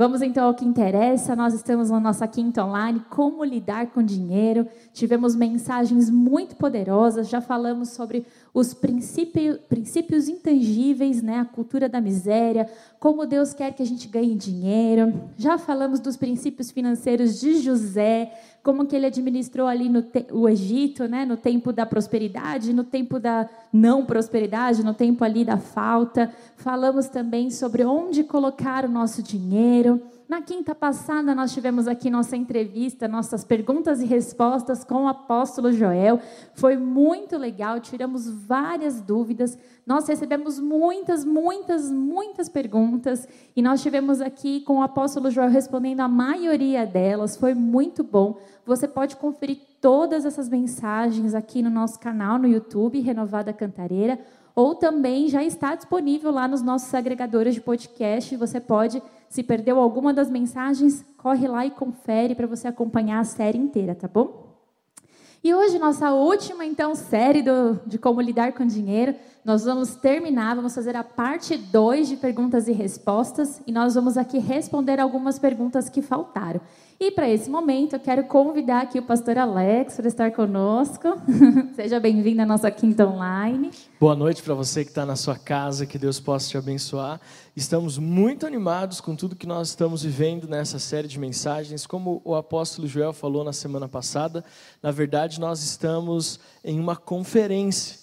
Vamos então ao que interessa. Nós estamos na nossa quinta online, como lidar com dinheiro. Tivemos mensagens muito poderosas. Já falamos sobre os princípios, princípios intangíveis, né? A cultura da miséria, como Deus quer que a gente ganhe dinheiro. Já falamos dos princípios financeiros de José, como que ele administrou ali no o Egito, né, no tempo da prosperidade, no tempo da não prosperidade, no tempo ali da falta. Falamos também sobre onde colocar o nosso dinheiro. Na quinta passada, nós tivemos aqui nossa entrevista, nossas perguntas e respostas com o apóstolo Joel. Foi muito legal, tiramos várias dúvidas. Nós recebemos muitas, muitas, muitas perguntas e nós tivemos aqui com o apóstolo Joel respondendo a maioria delas. Foi muito bom. Você pode conferir todas essas mensagens aqui no nosso canal no YouTube, Renovada Cantareira, ou também já está disponível lá nos nossos agregadores de podcast. Você pode se perdeu alguma das mensagens, corre lá e confere para você acompanhar a série inteira, tá bom? E hoje, nossa última, então, série do, de como lidar com dinheiro, nós vamos terminar, vamos fazer a parte 2 de perguntas e respostas, e nós vamos aqui responder algumas perguntas que faltaram. E para esse momento, eu quero convidar aqui o pastor Alex para estar conosco. Seja bem-vindo à nossa quinta online. Boa noite para você que está na sua casa, que Deus possa te abençoar. Estamos muito animados com tudo que nós estamos vivendo nessa série de mensagens. Como o apóstolo Joel falou na semana passada, na verdade, nós estamos em uma conferência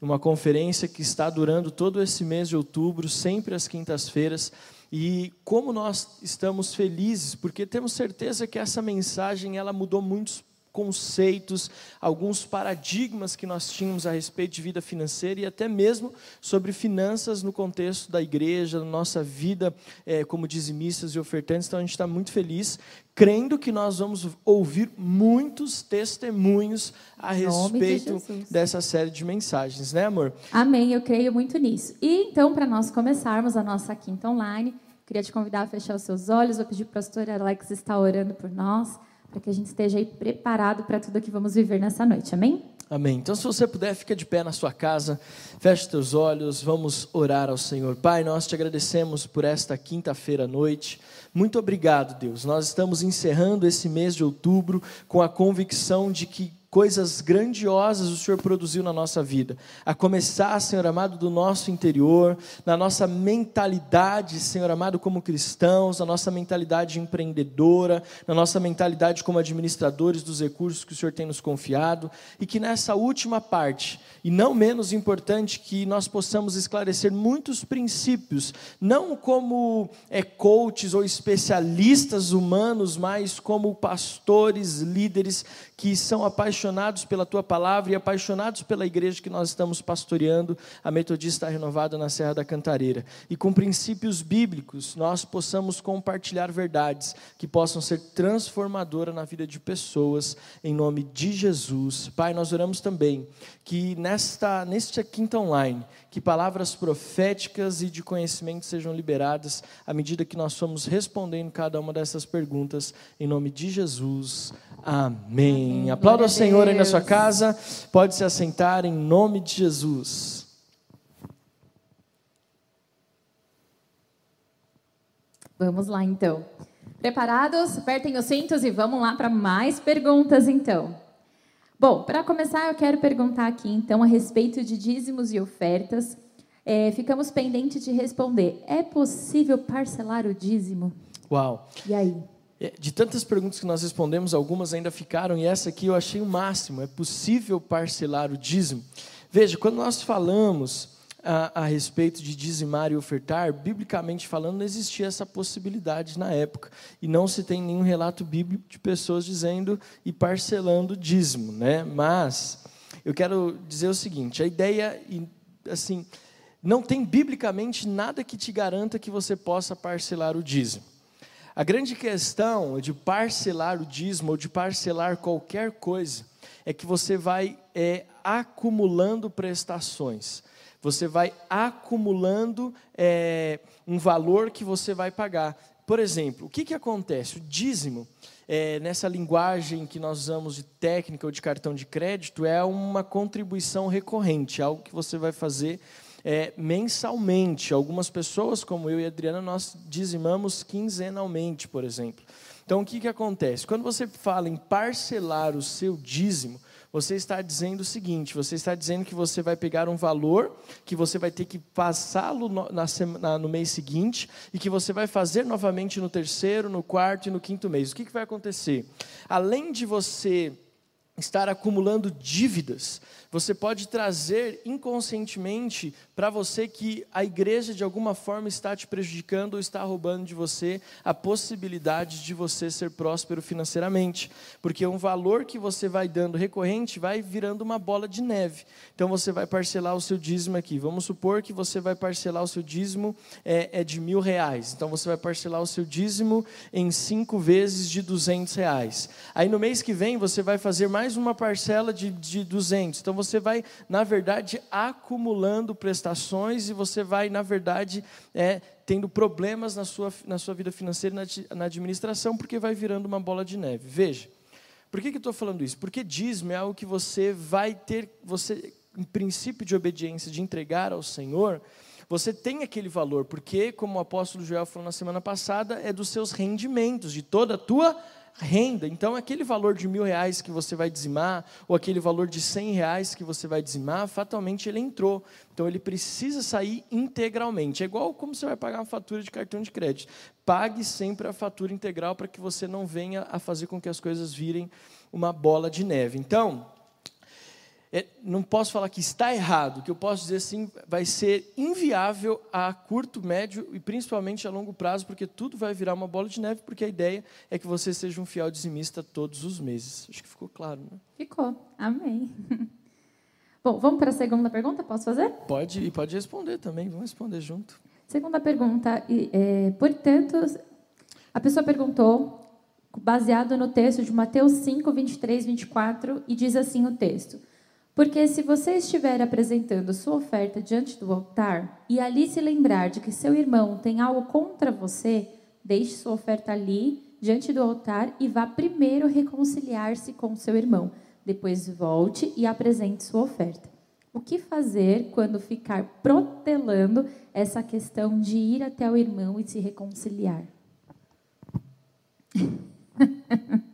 uma conferência que está durando todo esse mês de outubro, sempre às quintas-feiras. E como nós estamos felizes, porque temos certeza que essa mensagem ela mudou muitos conceitos, alguns paradigmas que nós tínhamos a respeito de vida financeira e até mesmo sobre finanças no contexto da igreja, na nossa vida é, como dizimistas e ofertantes. Então a gente está muito feliz, crendo que nós vamos ouvir muitos testemunhos a respeito de dessa série de mensagens, né, amor? Amém, eu creio muito nisso. E então, para nós começarmos a nossa quinta online, queria te convidar a fechar os seus olhos, vou pedir para o pastor Alex estar orando por nós, para que a gente esteja aí preparado para tudo que vamos viver nessa noite, amém? Amém. Então, se você puder, fica de pé na sua casa, feche seus olhos, vamos orar ao Senhor. Pai, nós te agradecemos por esta quinta-feira à noite. Muito obrigado, Deus. Nós estamos encerrando esse mês de outubro com a convicção de que coisas grandiosas o Senhor produziu na nossa vida. A começar, Senhor amado, do nosso interior, na nossa mentalidade, Senhor amado, como cristãos, na nossa mentalidade empreendedora, na nossa mentalidade como administradores dos recursos que o Senhor tem nos confiado, e que nessa última parte, e não menos importante, que nós possamos esclarecer muitos princípios, não como é, coaches ou especialistas humanos, mas como pastores, líderes que são apaixonados pela tua palavra e apaixonados pela igreja que nós estamos pastoreando, a Metodista Renovada na Serra da Cantareira. E com princípios bíblicos, nós possamos compartilhar verdades que possam ser transformadoras na vida de pessoas, em nome de Jesus. Pai, nós oramos também que nesta, nesta quinta online, que palavras proféticas e de conhecimento sejam liberadas à medida que nós formos respondendo cada uma dessas perguntas, em nome de Jesus. Amém. Aplauda o Senhor aí na sua casa. Pode se assentar em nome de Jesus. Vamos lá então. Preparados? Apertem os cintos e vamos lá para mais perguntas então. Bom, para começar, eu quero perguntar aqui então a respeito de dízimos e ofertas. É, ficamos pendentes de responder. É possível parcelar o dízimo? Uau! E aí? É, de tantas perguntas que nós respondemos, algumas ainda ficaram, e essa aqui eu achei o máximo: é possível parcelar o dízimo? Veja, quando nós falamos a, a, respeito de dizimar e ofertar, biblicamente falando, não existia essa possibilidade na época. E não se tem nenhum relato bíblico de pessoas dizendo e parcelando dízimo. Né? Mas eu quero dizer o seguinte: a ideia, assim, não tem biblicamente nada que te garanta que você possa parcelar o dízimo. A grande questão de parcelar o dízimo ou de parcelar qualquer coisa é que você vai é, acumulando prestações, você vai acumulando é, um valor que você vai pagar. Por exemplo, o que, que acontece? O dízimo, é, nessa linguagem que nós usamos de técnica ou de cartão de crédito, é uma contribuição recorrente, algo que você vai fazer é, mensalmente. Algumas pessoas, como eu e a Adriana, nós dizimamos quinzenalmente, por exemplo. Então, o que, que acontece? Quando você fala em parcelar o seu dízimo, você está dizendo o seguinte: você está dizendo que você vai pegar um valor, que você vai ter que passá-lo no, mês seguinte, e que você vai fazer novamente no terceiro, no quarto e no quinto mês. O que, que vai acontecer? Além de você estar acumulando dívidas, você pode trazer inconscientemente para você que a igreja de alguma forma está te prejudicando ou está roubando de você a possibilidade de você ser próspero financeiramente, porque um valor que você vai dando recorrente vai virando uma bola de neve. Então você vai parcelar o seu dízimo aqui. Vamos supor que você vai parcelar o seu dízimo é, é de mil reais. Então você vai parcelar o seu dízimo em cinco vezes de duzentos reais. Aí no mês que vem você vai fazer mais uma parcela de, de 200. Então você vai, na verdade, acumulando prestações e você vai, na verdade, é, tendo problemas na sua, na sua vida financeira e na, na administração, porque vai virando uma bola de neve. Veja, por que, que eu estou falando isso? Porque dízimo é algo que você vai ter, você, em princípio de obediência, de entregar ao Senhor, você tem aquele valor, porque, como o apóstolo Joel falou na semana passada, é dos seus rendimentos, de toda a tua renda. Então, aquele valor de mil reais que você vai dizimar, ou aquele valor de cem reais que você vai dizimar, fatalmente ele entrou. Então, ele precisa sair integralmente. É igual como você vai pagar uma fatura de cartão de crédito. Pague sempre a fatura integral para que você não venha a fazer com que as coisas virem uma bola de neve. Então, não posso falar que está errado, o que eu posso dizer sim, vai ser inviável a curto, médio e principalmente a longo prazo, porque tudo vai virar uma bola de neve, porque a ideia é que você seja um fiel dizimista todos os meses. Acho que ficou claro, né? Ficou, amém. Bom, vamos para a segunda pergunta, posso fazer? Pode, e pode responder também, vamos responder junto. Segunda pergunta, é, portanto, a pessoa perguntou, baseado no texto de Mateus 5, 23, 24, e diz assim o texto... Porque se você estiver apresentando sua oferta diante do altar e ali se lembrar de que seu irmão tem algo contra você, deixe sua oferta ali, diante do altar, e vá primeiro reconciliar-se com seu irmão. Depois volte e apresente sua oferta. O que fazer quando ficar protelando essa questão de ir até o irmão e se reconciliar?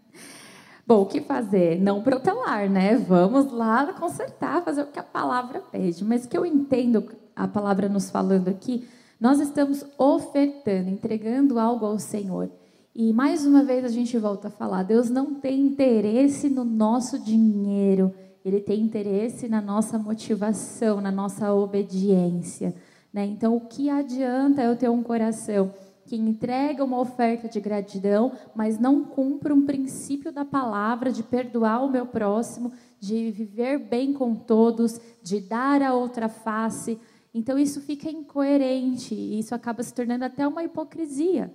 Bom, o que fazer? Não protelar, né? Vamos lá consertar, fazer o que a palavra pede. Mas o que eu entendo a palavra nos falando aqui, nós estamos ofertando, entregando algo ao Senhor. E mais uma vez a gente volta a falar: Deus não tem interesse no nosso dinheiro, Ele tem interesse na nossa motivação, na nossa obediência. Né? Então, o que adianta eu ter um coração? Que entrega uma oferta de gratidão, mas não cumpre um princípio da palavra de perdoar o meu próximo, de viver bem com todos, de dar a outra face. Então isso fica incoerente e isso acaba se tornando até uma hipocrisia.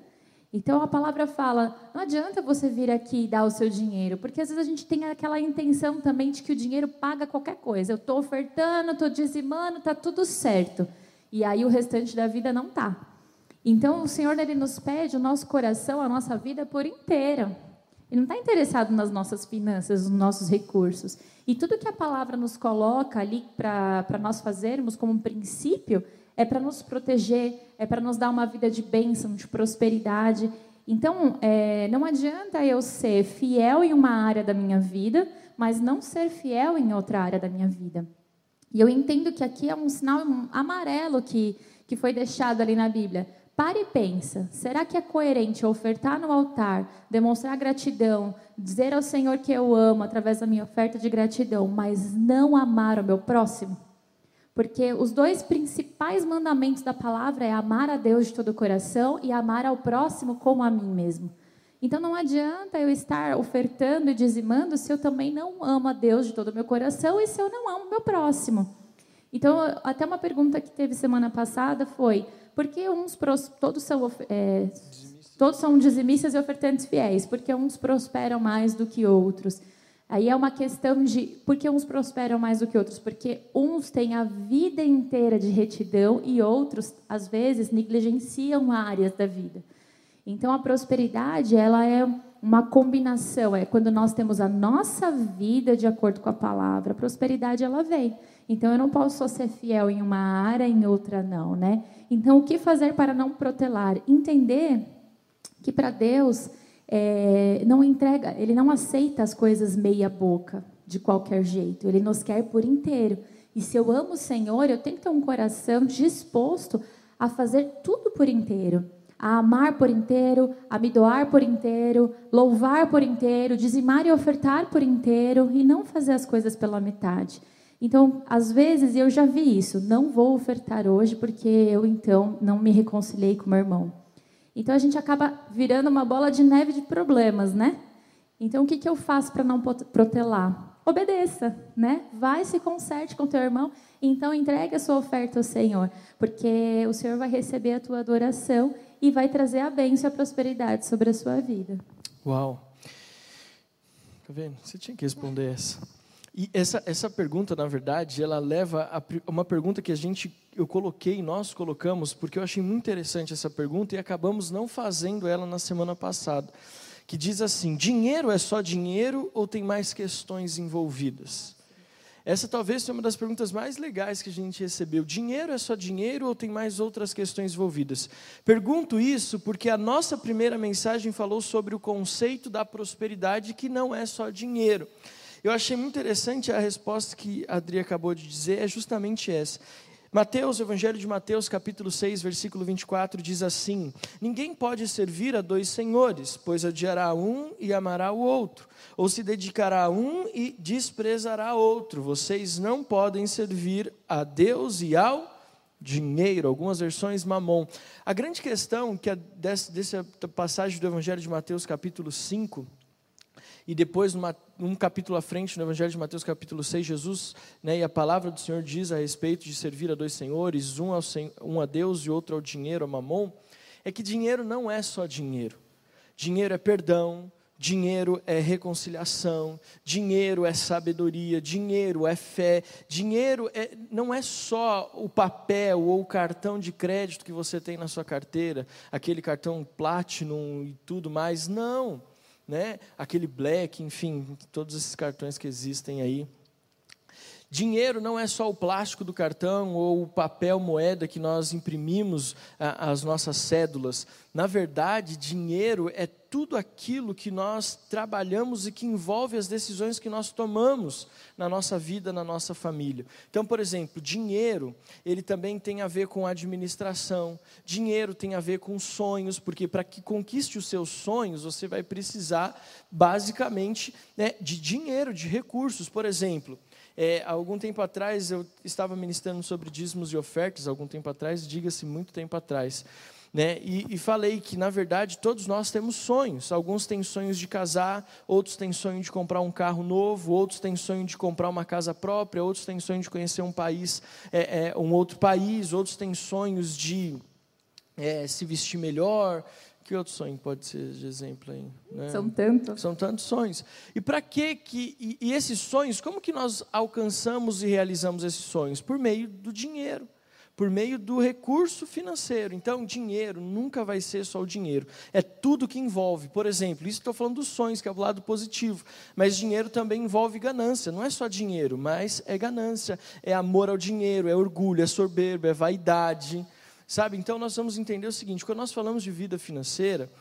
Então a palavra fala: não adianta você vir aqui e dar o seu dinheiro, porque às vezes a gente tem aquela intenção também de que o dinheiro paga qualquer coisa. Eu estou ofertando, estou dizimando, está tudo certo. E aí o restante da vida não está. Então, o Senhor ele nos pede o nosso coração, a nossa vida por inteira. Ele não está interessado nas nossas finanças, nos nossos recursos. E tudo que a palavra nos coloca ali para nós fazermos como um princípio é para nos proteger, é para nos dar uma vida de bênção, de prosperidade. Então, é, não adianta eu ser fiel em uma área da minha vida, mas não ser fiel em outra área da minha vida. E eu entendo que aqui é um sinal amarelo que, que foi deixado ali na Bíblia. Pare e pensa: será que é coerente ofertar no altar, demonstrar gratidão, dizer ao Senhor que eu amo através da minha oferta de gratidão, mas não amar o meu próximo? Porque os dois principais mandamentos da palavra é amar a Deus de todo o coração e amar ao próximo como a mim mesmo. Então não adianta eu estar ofertando e dizimando se eu também não amo a Deus de todo o meu coração e se eu não amo o meu próximo. Então, até uma pergunta que teve semana passada foi: porque uns todos são é, todos são dizimistas e ofertantes fiéis, porque uns prosperam mais do que outros. Aí é uma questão de por que uns prosperam mais do que outros? Porque uns têm a vida inteira de retidão e outros, às vezes, negligenciam áreas da vida. Então, a prosperidade ela é uma combinação, é quando nós temos a nossa vida de acordo com a palavra, a prosperidade ela vem. Então eu não posso só ser fiel em uma área, em outra não, né? Então o que fazer para não protelar? Entender que para Deus é, não entrega, Ele não aceita as coisas meia boca de qualquer jeito. Ele nos quer por inteiro. E se eu amo o Senhor, eu tenho que ter um coração disposto a fazer tudo por inteiro a amar por inteiro, a me doar por inteiro, louvar por inteiro, dizimar e ofertar por inteiro e não fazer as coisas pela metade. Então, às vezes eu já vi isso, não vou ofertar hoje porque eu então não me reconciliei com meu irmão. Então a gente acaba virando uma bola de neve de problemas, né? Então o que, que eu faço para não protelar? Obedeça, né? Vai se conserte com teu irmão, então entregue a sua oferta ao Senhor, porque o Senhor vai receber a tua adoração e vai trazer a bênção e a prosperidade sobre a sua vida. Uau! Tá vendo? Você tinha que responder essa. E essa, essa pergunta, na verdade, ela leva a uma pergunta que a gente, eu coloquei, nós colocamos, porque eu achei muito interessante essa pergunta e acabamos não fazendo ela na semana passada, que diz assim: dinheiro é só dinheiro ou tem mais questões envolvidas? Essa talvez seja uma das perguntas mais legais que a gente recebeu. Dinheiro é só dinheiro ou tem mais outras questões envolvidas? Pergunto isso porque a nossa primeira mensagem falou sobre o conceito da prosperidade que não é só dinheiro. Eu achei muito interessante a resposta que a Adri acabou de dizer, é justamente essa. Mateus, Evangelho de Mateus, capítulo 6, versículo 24, diz assim: Ninguém pode servir a dois senhores, pois odiará um e amará o outro, ou se dedicará a um e desprezará outro. Vocês não podem servir a Deus e ao dinheiro, algumas versões mamon. A grande questão que é dessa, dessa passagem do Evangelho de Mateus, capítulo 5, e depois, numa, num capítulo à frente, no Evangelho de Mateus, capítulo 6, Jesus né, e a palavra do Senhor diz a respeito de servir a dois senhores, um, ao, um a Deus e outro ao dinheiro, a mamon, é que dinheiro não é só dinheiro. Dinheiro é perdão, dinheiro é reconciliação, dinheiro é sabedoria, dinheiro é fé, dinheiro é, não é só o papel ou o cartão de crédito que você tem na sua carteira, aquele cartão Platinum e tudo mais, não né? aquele black, enfim, todos esses cartões que existem aí. Dinheiro não é só o plástico do cartão ou o papel moeda que nós imprimimos as nossas cédulas. Na verdade, dinheiro é tudo aquilo que nós trabalhamos e que envolve as decisões que nós tomamos na nossa vida, na nossa família. Então, por exemplo, dinheiro, ele também tem a ver com administração. Dinheiro tem a ver com sonhos, porque para que conquiste os seus sonhos, você vai precisar basicamente né, de dinheiro, de recursos. Por exemplo, é, algum tempo atrás eu estava ministrando sobre dízimos e ofertas, algum tempo atrás, diga-se muito tempo atrás. Né? E, e, falei que, na verdade, todos nós temos sonhos. Alguns têm sonhos de casar, outros têm sonho de comprar um carro novo, outros têm sonho de comprar uma casa própria, outros têm sonho de conhecer um país, é, é, um outro país, outros têm sonhos de é, se vestir melhor, que outro sonho pode ser de exemplo aí? Né? São tantos. São tantos sonhos. E para que que e, e, esses sonhos? Como que nós alcançamos e realizamos esses sonhos? Por meio do dinheiro, por meio do recurso financeiro. Então, dinheiro nunca vai ser só o dinheiro. É tudo que envolve. Por exemplo, isso estou falando dos sonhos, que é o lado positivo. Mas dinheiro também envolve ganância. Não é só dinheiro, mas é ganância, é amor ao dinheiro, é orgulho, é soberba, é vaidade. Sabe, então nós vamos entender o seguinte: quando nós falamos de vida financeira,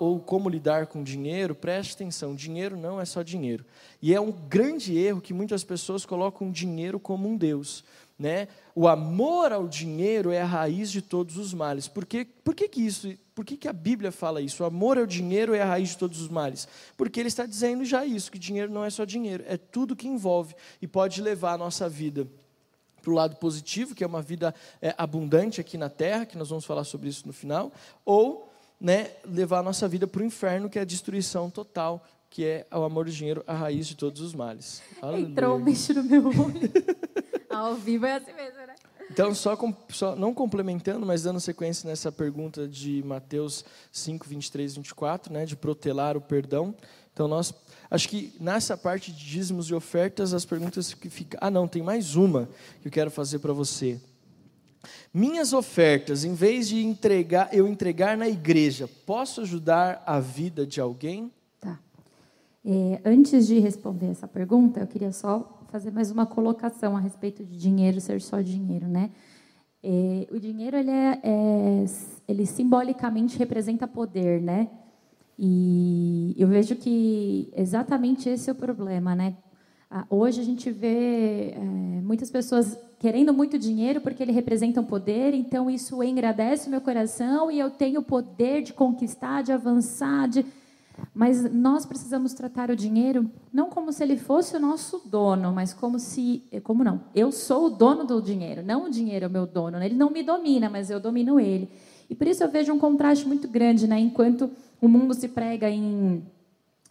ou como lidar com dinheiro, preste atenção: dinheiro não é só dinheiro. E é um grande erro que muitas pessoas colocam dinheiro como um Deus. Né? O amor ao dinheiro é a raiz de todos os males. Por que, por que, que isso? Por que, que a Bíblia fala isso? O amor ao dinheiro é a raiz de todos os males. Porque ele está dizendo já isso, que dinheiro não é só dinheiro, é tudo que envolve e pode levar a nossa vida para o lado positivo, que é uma vida é, abundante aqui na terra, que nós vamos falar sobre isso no final, ou né, levar a nossa vida para o inferno, que é a destruição total, que é o amor do dinheiro, a raiz de todos os males. Aleluia. Entrou um bicho no meu olho. Ao vivo é assim mesmo, né? Então, só, só, não complementando, mas dando sequência nessa pergunta de Mateus 5, 23 e 24, né, de protelar o perdão. Então, nós Acho que nessa parte de dízimos e ofertas, as perguntas que ficam. Ah, não, tem mais uma que eu quero fazer para você. Minhas ofertas, em vez de entregar, eu entregar na igreja, posso ajudar a vida de alguém? É, antes de responder essa pergunta, eu queria só fazer mais uma colocação a respeito de dinheiro ser só dinheiro, né? É, o dinheiro ele, é, é, ele simbolicamente representa poder, né? E eu vejo que exatamente esse é o problema, né? Hoje a gente vê é, muitas pessoas querendo muito dinheiro porque ele representa um poder, então isso engrandece o meu coração e eu tenho o poder de conquistar, de avançar, de... mas nós precisamos tratar o dinheiro não como se ele fosse o nosso dono, mas como se, como não, eu sou o dono do dinheiro, não o dinheiro é o meu dono, né? ele não me domina, mas eu domino ele. E por isso eu vejo um contraste muito grande, né? Enquanto o mundo se prega em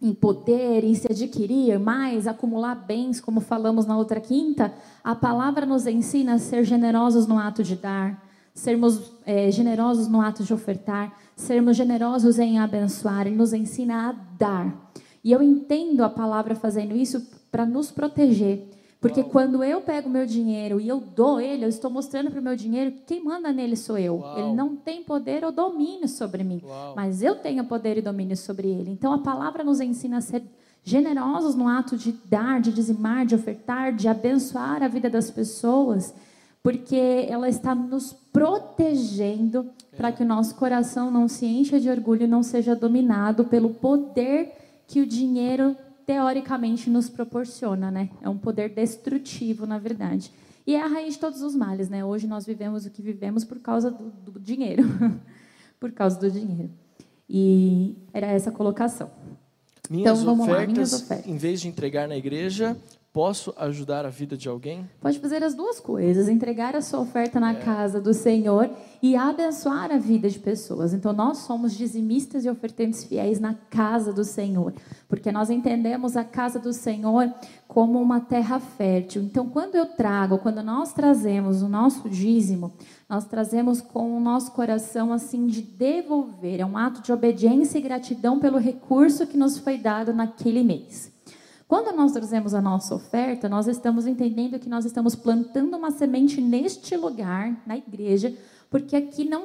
em poder, em se adquirir mais, acumular bens, como falamos na outra quinta, a palavra nos ensina a ser generosos no ato de dar, sermos é, generosos no ato de ofertar, sermos generosos em abençoar, Ele nos ensina a dar. E eu entendo a palavra fazendo isso para nos proteger. Porque quando eu pego meu dinheiro e eu dou ele, eu estou mostrando para o meu dinheiro que quem manda nele sou eu. Uau. Ele não tem poder ou domínio sobre mim, Uau. mas eu tenho poder e domínio sobre ele. Então a palavra nos ensina a ser generosos no ato de dar, de dizimar, de ofertar, de abençoar a vida das pessoas, porque ela está nos protegendo é. para que o nosso coração não se encha de orgulho e não seja dominado pelo poder que o dinheiro teoricamente nos proporciona, né? É um poder destrutivo, na verdade. E é a raiz de todos os males, né? Hoje nós vivemos o que vivemos por causa do, do dinheiro, por causa do dinheiro. E era essa a colocação. Minhas então vamos ofertas, lá, minhas ofertas. Em vez de entregar na igreja, Posso ajudar a vida de alguém? Pode fazer as duas coisas: entregar a sua oferta na é. casa do Senhor e abençoar a vida de pessoas. Então, nós somos dizimistas e ofertantes fiéis na casa do Senhor, porque nós entendemos a casa do Senhor como uma terra fértil. Então, quando eu trago, quando nós trazemos o nosso dízimo, nós trazemos com o nosso coração assim de devolver, é um ato de obediência e gratidão pelo recurso que nos foi dado naquele mês. Quando nós trazemos a nossa oferta, nós estamos entendendo que nós estamos plantando uma semente neste lugar, na igreja, porque aqui não,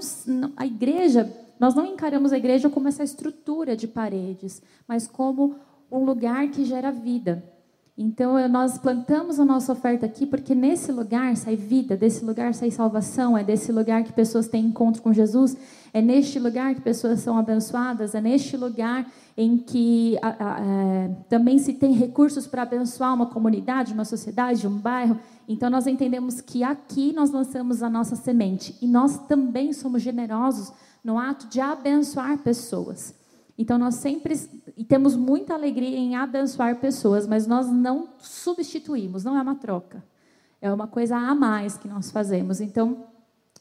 a igreja, nós não encaramos a igreja como essa estrutura de paredes, mas como um lugar que gera vida. Então, nós plantamos a nossa oferta aqui porque nesse lugar sai vida, desse lugar sai salvação, é desse lugar que pessoas têm encontro com Jesus, é neste lugar que pessoas são abençoadas, é neste lugar em que a, a, é, também se tem recursos para abençoar uma comunidade, uma sociedade, um bairro. Então, nós entendemos que aqui nós lançamos a nossa semente e nós também somos generosos no ato de abençoar pessoas. Então nós sempre e temos muita alegria em abençoar pessoas, mas nós não substituímos, não é uma troca. É uma coisa a mais que nós fazemos. Então,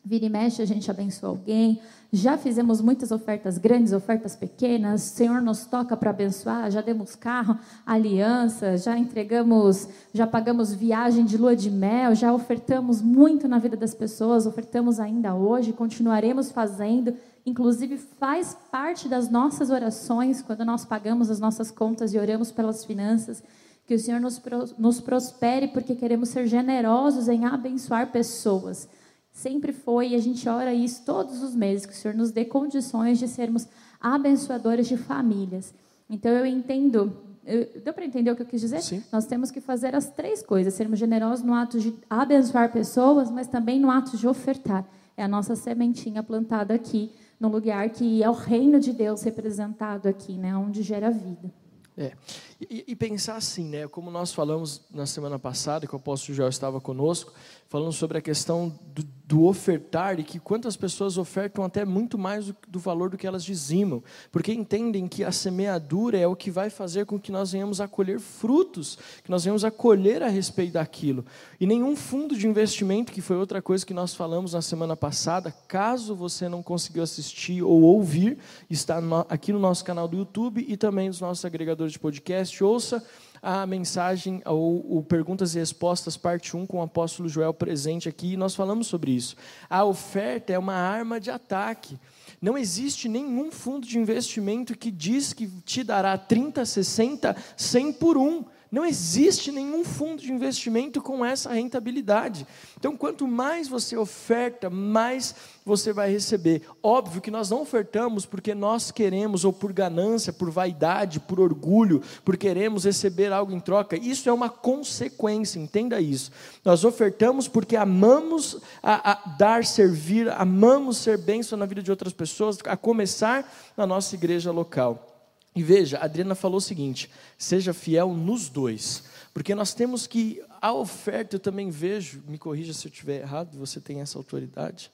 vira e mexe, a gente abençoa alguém. Já fizemos muitas ofertas grandes, ofertas pequenas. O Senhor nos toca para abençoar. Já demos carro, aliança, já entregamos, já pagamos viagem de lua de mel, já ofertamos muito na vida das pessoas, ofertamos ainda hoje, continuaremos fazendo inclusive faz parte das nossas orações, quando nós pagamos as nossas contas e oramos pelas finanças, que o Senhor nos, nos prospere, porque queremos ser generosos em abençoar pessoas. Sempre foi, e a gente ora isso todos os meses, que o Senhor nos dê condições de sermos abençoadores de famílias. Então eu entendo, eu, deu para entender o que eu quis dizer? Sim. Nós temos que fazer as três coisas: sermos generosos no ato de abençoar pessoas, mas também no ato de ofertar. É a nossa sementinha plantada aqui num lugar que é o reino de Deus representado aqui, né, onde gera vida. É. E, e, pensar assim, né, como nós falamos na semana passada, que o apóstolo Joel estava conosco, falando sobre a questão do, do, ofertar e que quantas pessoas ofertam até muito mais do, do, valor do que elas dizimam, porque entendem que a semeadura é o que vai fazer com que nós venhamos a colher frutos, que nós venhamos a colher a respeito daquilo. E nenhum fundo de investimento, que foi outra coisa que nós falamos na semana passada, caso você não conseguiu assistir ou ouvir, está no, aqui no nosso canal do YouTube e também nos nossos agregadores de podcast, ouça a mensagem, ou, Perguntas e Respostas, parte 1, com o apóstolo Joel presente aqui, e nós falamos sobre isso. A oferta é uma arma de ataque. Não existe nenhum fundo de investimento que diz que te dará 30, 60, 100 por um. Não existe nenhum fundo de investimento com essa rentabilidade. Então, quanto mais você oferta, mais você vai receber. Óbvio que nós não ofertamos porque nós queremos, ou por ganância, por vaidade, por orgulho, por queremos receber algo em troca. Isso é uma consequência, entenda isso. Nós ofertamos porque amamos a, a dar, servir, amamos ser bênção na vida de outras pessoas, a começar na nossa igreja local. E veja, a Adriana falou o seguinte: seja fiel nos dois. Porque nós temos que, a oferta, eu também vejo, me corrija se eu estiver errado, você tem essa autoridade.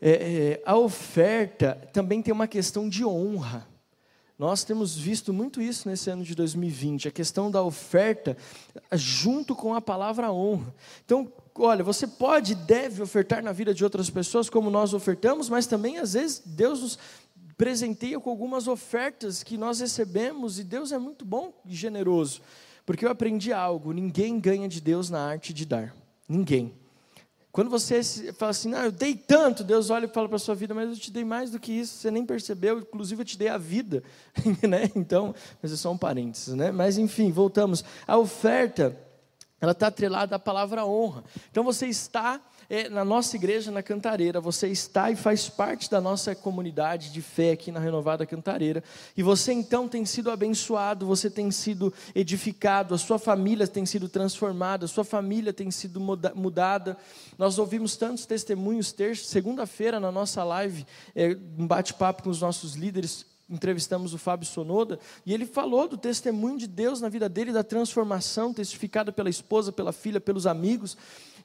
É, é, a oferta também tem uma questão de honra. Nós temos visto muito isso nesse ano de 2020, a questão da oferta junto com a palavra honra. Então, olha, você pode e deve ofertar na vida de outras pessoas como nós ofertamos, mas também às vezes Deus nos presenteia com algumas ofertas que nós recebemos e Deus é muito bom e generoso. Porque eu aprendi algo: ninguém ganha de Deus na arte de dar. Ninguém. Quando você fala assim, ah, eu dei tanto, Deus olha e fala para a sua vida, mas eu te dei mais do que isso, você nem percebeu, inclusive eu te dei a vida. né? Então, mas é só um parênteses, né? Mas enfim, voltamos. A oferta, ela está atrelada à palavra honra. Então você está é, na nossa igreja, na Cantareira, você está e faz parte da nossa comunidade de fé aqui na Renovada Cantareira, e você então tem sido abençoado, você tem sido edificado, a sua família tem sido transformada, a sua família tem sido mudada. Nós ouvimos tantos testemunhos, terça, segunda-feira, na nossa live, é, um bate-papo com os nossos líderes, entrevistamos o Fábio Sonoda, e ele falou do testemunho de Deus na vida dele, da transformação testificada pela esposa, pela filha, pelos amigos.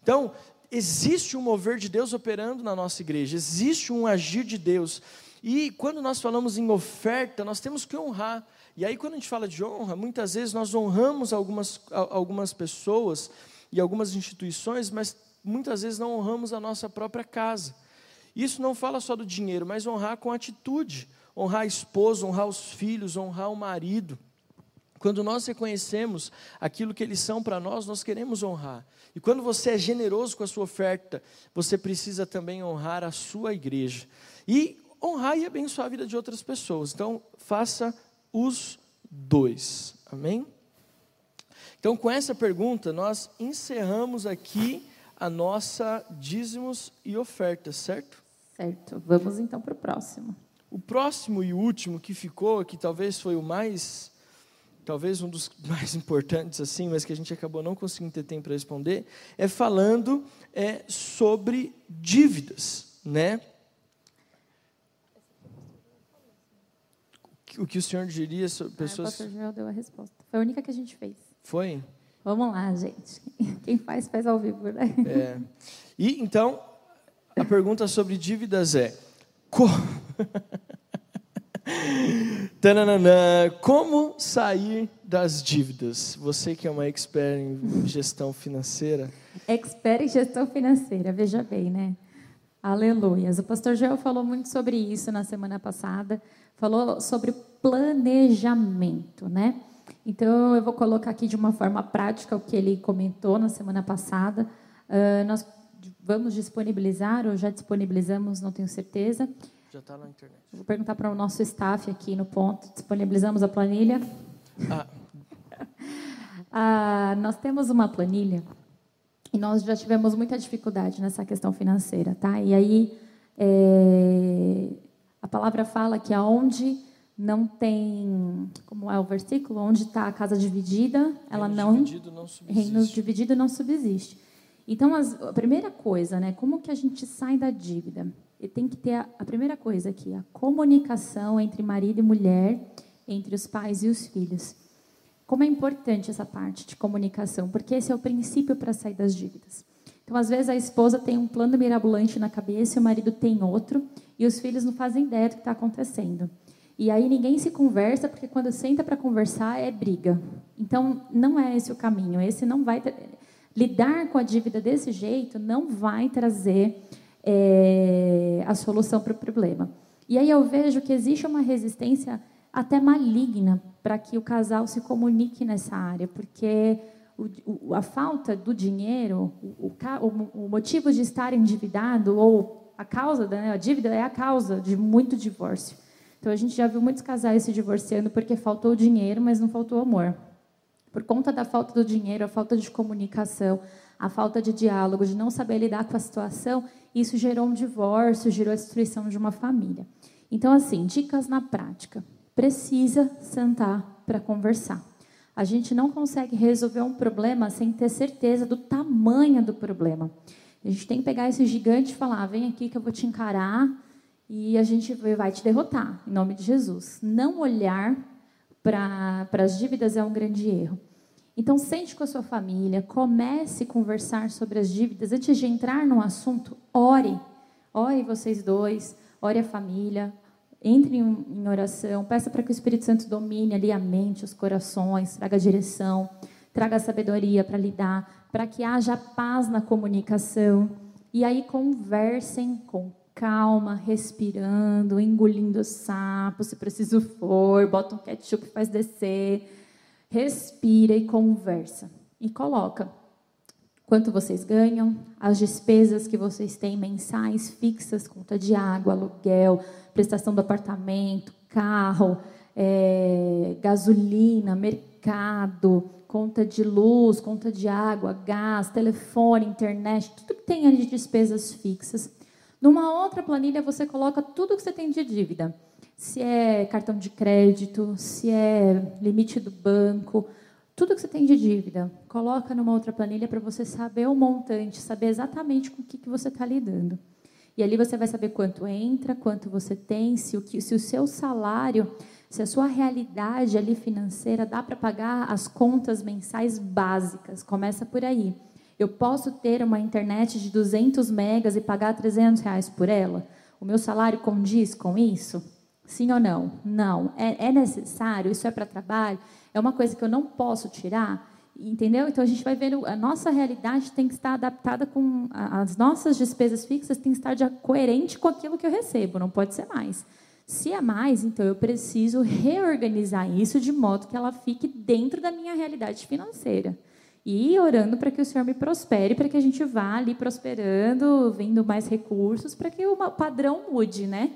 Então, existe um mover de Deus operando na nossa igreja, existe um agir de Deus. E quando nós falamos em oferta, nós temos que honrar. E aí, quando a gente fala de honra, muitas vezes nós honramos algumas, algumas pessoas e algumas instituições, mas muitas vezes não honramos a nossa própria casa. Isso não fala só do dinheiro, mas honrar com atitude. Honrar a esposa, honrar os filhos, honrar o marido. Quando nós reconhecemos aquilo que eles são para nós, nós queremos honrar. E quando você é generoso com a sua oferta, você precisa também honrar a sua igreja. E honrar e abençoar a vida de outras pessoas. Então, faça os dois. Amém? Então, com essa pergunta, nós encerramos aqui a nossa dízimos e ofertas, certo? Certo. Vamos então para o próximo. O próximo e último que ficou, que talvez foi o mais talvez um dos mais importantes assim, mas que a gente acabou não conseguindo ter tempo para responder, é falando é, sobre dívidas, né? O que o senhor diria sobre pessoas? Ah, o pastor Joel deu a resposta. Foi a única que a gente fez. Foi? Vamos lá, gente. Quem faz, faz ao vivo, né? É. E então, a pergunta sobre dívidas é: como... Tananana, como sair das dívidas? Você que é uma expert em gestão financeira. Expert em gestão financeira, veja bem, né? Aleluias. O pastor Joel falou muito sobre isso na semana passada. Falou sobre planejamento, né? Então, eu vou colocar aqui de uma forma prática o que ele comentou na semana passada. Uh, nós vamos disponibilizar, ou já disponibilizamos, não tenho certeza, já está na internet. Vou perguntar para o nosso staff aqui no ponto. Disponibilizamos a planilha. Ah. ah, nós temos uma planilha e nós já tivemos muita dificuldade nessa questão financeira, tá? E aí é, a palavra fala que aonde não tem, como é o versículo, onde está a casa dividida, ela reino não, dividido não subsiste. reino dividido não subsiste. Então, as, a primeira coisa, né, como que a gente sai da dívida? E tem que ter a, a primeira coisa aqui, a comunicação entre marido e mulher, entre os pais e os filhos. Como é importante essa parte de comunicação, porque esse é o princípio para sair das dívidas. Então, às vezes, a esposa tem um plano mirabolante na cabeça e o marido tem outro, e os filhos não fazem ideia do que está acontecendo. E aí ninguém se conversa, porque quando senta para conversar é briga. Então, não é esse o caminho. Esse não vai. Lidar com a dívida desse jeito não vai trazer é, a solução para o problema. E aí eu vejo que existe uma resistência até maligna para que o casal se comunique nessa área, porque o, o, a falta do dinheiro, o, o, motivo de estar endividado ou a causa da né, dívida é a causa de muito divórcio. Então a gente já viu muitos casais se divorciando porque faltou dinheiro, mas não faltou amor. Por conta da falta do dinheiro, a falta de comunicação, a falta de diálogo, de não saber lidar com a situação, isso gerou um divórcio, gerou a destruição de uma família. Então, assim, dicas na prática. Precisa sentar para conversar. A gente não consegue resolver um problema sem ter certeza do tamanho do problema. A gente tem que pegar esse gigante e falar: vem aqui que eu vou te encarar e a gente vai te derrotar, em nome de Jesus. Não olhar para as dívidas é um grande erro. Então, sente com a sua família, comece a conversar sobre as dívidas. Antes de entrar no assunto, ore. Ore vocês dois, ore a família, entre em oração, peça para que o Espírito Santo domine ali a mente, os corações, traga direção, traga sabedoria para lidar, para que haja paz na comunicação. E aí conversem com calma, respirando, engolindo sapo, se preciso for, bota um ketchup e faz descer respira e conversa. E coloca quanto vocês ganham, as despesas que vocês têm mensais fixas, conta de água, aluguel, prestação do apartamento, carro, é, gasolina, mercado, conta de luz, conta de água, gás, telefone, internet, tudo que tem ali de despesas fixas. Numa outra planilha você coloca tudo que você tem de dívida se é cartão de crédito, se é limite do banco, tudo que você tem de dívida, coloca numa outra planilha para você saber o montante, saber exatamente com o que, você está lidando. E ali você vai saber quanto entra, quanto você tem, se o, que, se o seu salário, se a sua realidade ali financeira dá para pagar as contas mensais básicas. Começa por aí. Eu posso ter uma internet de 200 megas e pagar 300 reais por ela? O meu salário condiz com isso? Sim ou não? Não. É, é necessário? Isso é para trabalho? É uma coisa que eu não posso tirar? Entendeu? Então a gente vai ver a nossa realidade tem que estar adaptada com as nossas despesas fixas tem que estar coerente com aquilo que eu recebo, não pode ser mais. Se é mais, então eu preciso reorganizar isso de modo que ela fique dentro da minha realidade financeira. E orando para que o Senhor me prospere, para que a gente vá ali prosperando, vendo mais recursos, para que o padrão mude, né?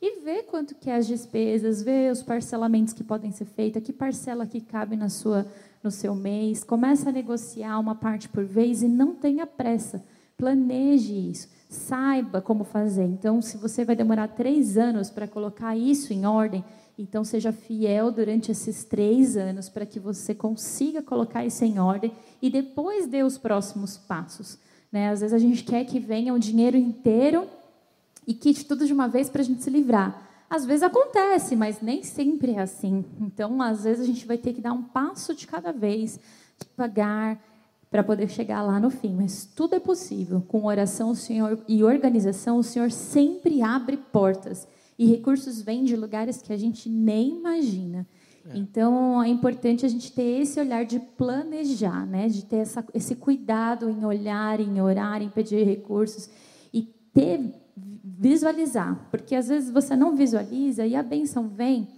E ver quanto que é as despesas, ver os parcelamentos que podem ser feitos, que parcela que cabe na sua, no seu mês. Começa a negociar uma parte por vez e não tenha pressa. Planeje isso. Saiba como fazer. Então, se você vai demorar três anos para colocar isso em ordem, então seja fiel durante esses três anos para que você consiga colocar isso em ordem e depois dê os próximos passos. Né? Às vezes a gente quer que venha o dinheiro inteiro e quite tudo de uma vez para a gente se livrar. Às vezes acontece, mas nem sempre é assim. Então, às vezes, a gente vai ter que dar um passo de cada vez, devagar, para poder chegar lá no fim. Mas tudo é possível. Com oração o Senhor, e organização, o Senhor sempre abre portas. E recursos vêm de lugares que a gente nem imagina. É. Então, é importante a gente ter esse olhar de planejar, né? de ter essa, esse cuidado em olhar, em orar, em pedir recursos. E ter visualizar, porque às vezes você não visualiza e a benção vem,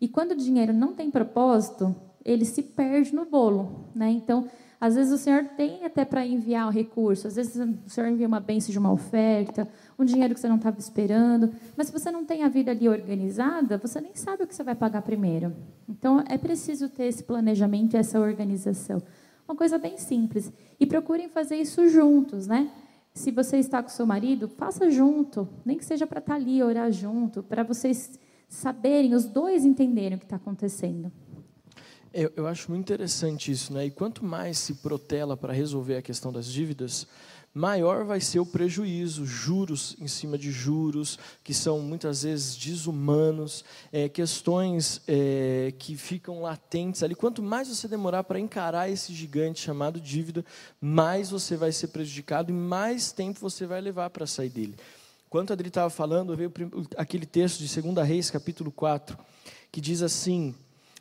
e quando o dinheiro não tem propósito, ele se perde no bolo, né? Então, às vezes o Senhor tem até para enviar o recurso, às vezes o Senhor envia uma benção de uma oferta, um dinheiro que você não estava esperando, mas se você não tem a vida ali organizada, você nem sabe o que você vai pagar primeiro. Então, é preciso ter esse planejamento e essa organização. Uma coisa bem simples. E procurem fazer isso juntos, né? Se você está com seu marido, faça junto, nem que seja para estar tá ali, orar junto, para vocês saberem, os dois entenderem o que está acontecendo. Eu, eu, acho muito interessante isso, né? E quanto mais se protela para resolver a questão das dívidas, maior vai ser o prejuízo, juros em cima de juros, que são muitas vezes desumanos, é, questões é, que ficam latentes ali. Quanto mais você demorar para encarar esse gigante chamado dívida, mais você vai ser prejudicado e mais tempo você vai levar para sair dele. Enquanto a Adri estava falando, veio aquele texto de 2 Reis, capítulo 4, que diz assim: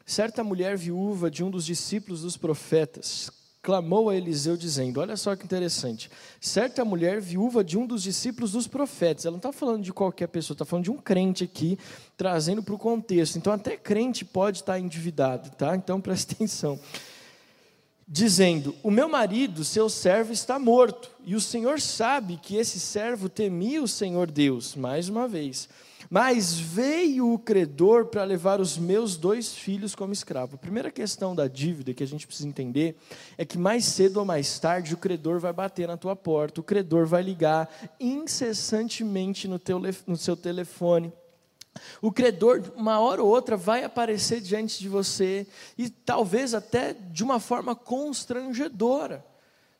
Certa mulher viúva de um dos discípulos dos profetas clamou a Eliseu dizendo: Olha só que interessante. Certa mulher, viúva de um dos discípulos dos profetas, ela não está falando de qualquer pessoa, está falando de um crente aqui, trazendo para o contexto. Então, até crente pode estar tá endividado, tá? Então, preste atenção. Dizendo: O meu marido, seu servo, está morto, e o Senhor sabe que esse servo temia o Senhor Deus, mais uma vez. Mas veio o credor para levar os meus dois filhos como escravo. A primeira questão da dívida que a gente precisa entender é que mais cedo ou mais tarde o credor vai bater na tua porta, o credor vai ligar incessantemente no, teu, no seu telefone. O credor, uma hora ou outra, vai aparecer diante de você e talvez até de uma forma constrangedora.